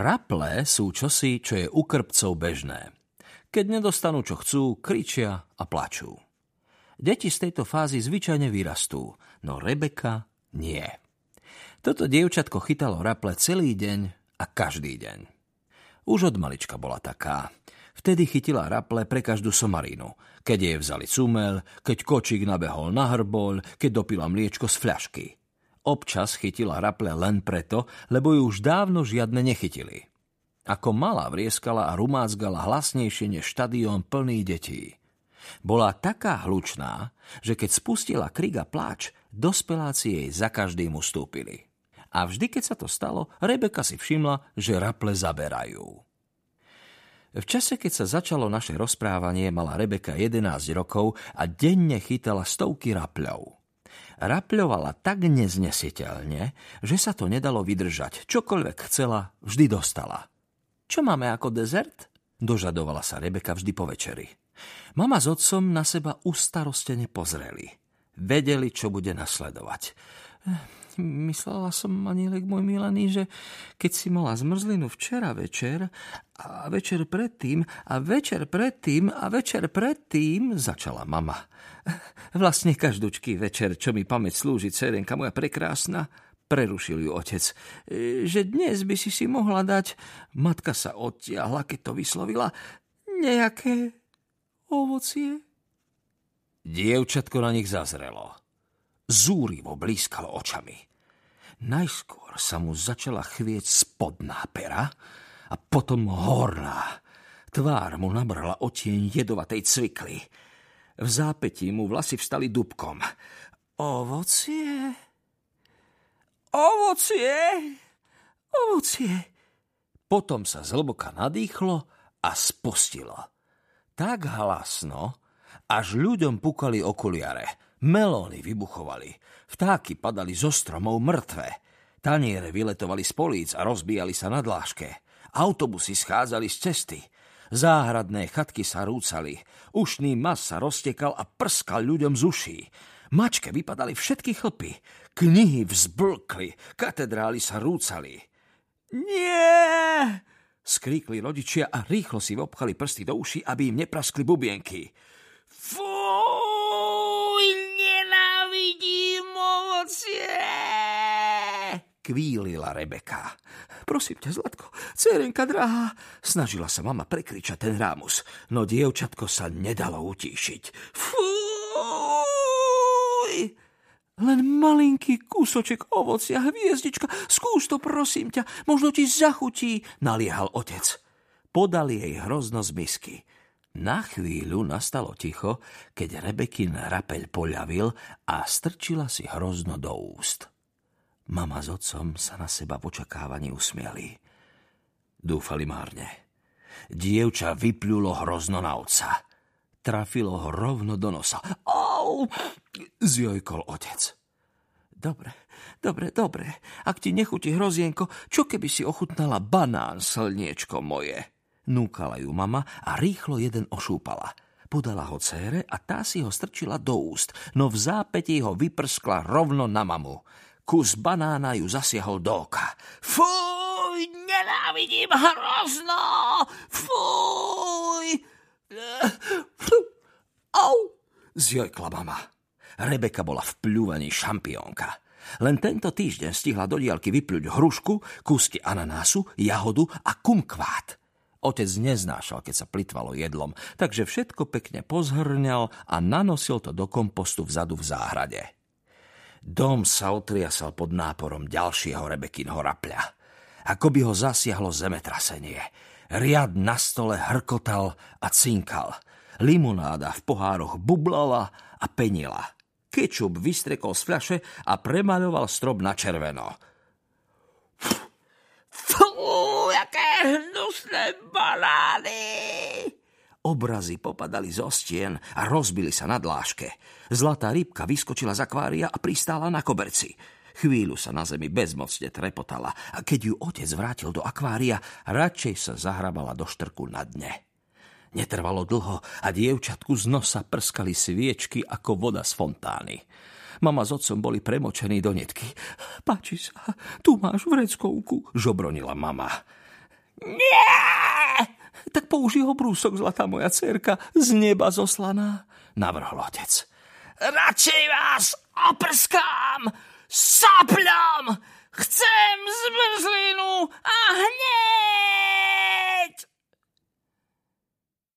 Raple sú čosi, čo je u krpcov bežné. Keď nedostanú, čo chcú, kričia a plačú. Deti z tejto fázy zvyčajne vyrastú, no Rebeka nie. Toto dievčatko chytalo raple celý deň a každý deň. Už od malička bola taká. Vtedy chytila raple pre každú somarínu. Keď jej vzali cumel, keď kočík nabehol na hrbol, keď dopila mliečko z fľašky. Občas chytila raple len preto, lebo ju už dávno žiadne nechytili. Ako malá vrieskala a rumácgala hlasnejšie než štadión plný detí. Bola taká hlučná, že keď spustila kriga pláč, dospeláci jej za každým ustúpili. A vždy, keď sa to stalo, Rebeka si všimla, že raple zaberajú. V čase, keď sa začalo naše rozprávanie, mala Rebeka 11 rokov a denne chytala stovky rapľov. Rapľovala tak neznesiteľne, že sa to nedalo vydržať. Čokoľvek chcela, vždy dostala. Čo máme ako dezert? Dožadovala sa Rebeka vždy po večeri. Mama s otcom na seba ustarostene pozreli. Vedeli, čo bude nasledovať. Myslela som, anielek môj milený, že keď si mala zmrzlinu včera večer a večer predtým a večer predtým a večer predtým, začala mama. Vlastne každúčky večer, čo mi pamäť slúži, cerenka moja prekrásna, prerušil ju otec, že dnes by si si mohla dať, matka sa odtiahla, keď to vyslovila, nejaké ovocie? Dievčatko na nich zazrelo. Zúrivo blízkalo očami. Najskôr sa mu začala chvieť spodná pera a potom horná. Tvár mu nabrala otieň jedovatej cvikly. V zápetí mu vlasy vstali dubkom. Ovocie? Ovocie? Ovocie? Potom sa zhlboka nadýchlo a spustilo tak hlasno, až ľuďom pukali okuliare. Melóny vybuchovali, vtáky padali zo stromov mŕtve. Taniere vyletovali z políc a rozbíjali sa na dláške. Autobusy schádzali z cesty. Záhradné chatky sa rúcali. Ušný mas sa roztekal a prskal ľuďom z uší. Mačke vypadali všetky chlpy. Knihy vzblkli, katedrály sa rúcali. Nie! skríkli rodičia a rýchlo si obchali prsty do uši, aby im nepraskli bubienky. Kvílila Rebeka. Prosím ťa, Zlatko, cerenka drahá, snažila sa mama prekričať ten rámus, no dievčatko sa nedalo utíšiť. Fuj! Len malinký kúsoček ovocia, hviezdička, skús to, prosím ťa, možno ti zachutí, naliehal otec. Podali jej hrozno z misky. Na chvíľu nastalo ticho, keď Rebekin rapeľ poľavil a strčila si hrozno do úst. Mama s otcom sa na seba v očakávaní usmieli. Dúfali márne. Dievča vypľulo hrozno na otca. Trafilo ho rovno do nosa. Au! Zjojkol otec. Dobre, dobre, dobre. Ak ti nechutí hrozienko, čo keby si ochutnala banán, slniečko moje? Núkala ju mama a rýchlo jeden ošúpala. Podala ho cére a tá si ho strčila do úst, no v zápäti ho vyprskla rovno na mamu. Kus banána ju zasiahol do oka. Fuj, nenávidím hrozno! Fuj! Au! Zjojkla mama. Rebeka bola v pľúvaní šampiónka. Len tento týždeň stihla do diálky vypľuť hrušku, kúsky ananásu, jahodu a kumkvát. Otec neznášal, keď sa plitvalo jedlom, takže všetko pekne pozhrňal a nanosil to do kompostu vzadu v záhrade. Dom sa otriasal pod náporom ďalšieho Rebekinho rapľa. Ako by ho zasiahlo zemetrasenie. Riad na stole hrkotal a cinkal – Limonáda v pohároch bublala a penila. Kečup vystrekol z fľaše a premaľoval strop na červeno. Fú, aké hnusné banány! Obrazy popadali zo stien a rozbili sa na dláške. Zlatá rybka vyskočila z akvária a pristála na koberci. Chvíľu sa na zemi bezmocne trepotala a keď ju otec vrátil do akvária, radšej sa zahrabala do štrku na dne. Netrvalo dlho a dievčatku z nosa prskali sviečky ako voda z fontány. Mama s otcom boli premočení do netky. Páči sa, tu máš vreckovku, žobronila mama. Nie! Tak použij ho brúsok, zlatá moja cerka, z neba zoslaná, navrhol otec. Radšej vás oprskám sapľom! Chcem zmrzlinu a hneď!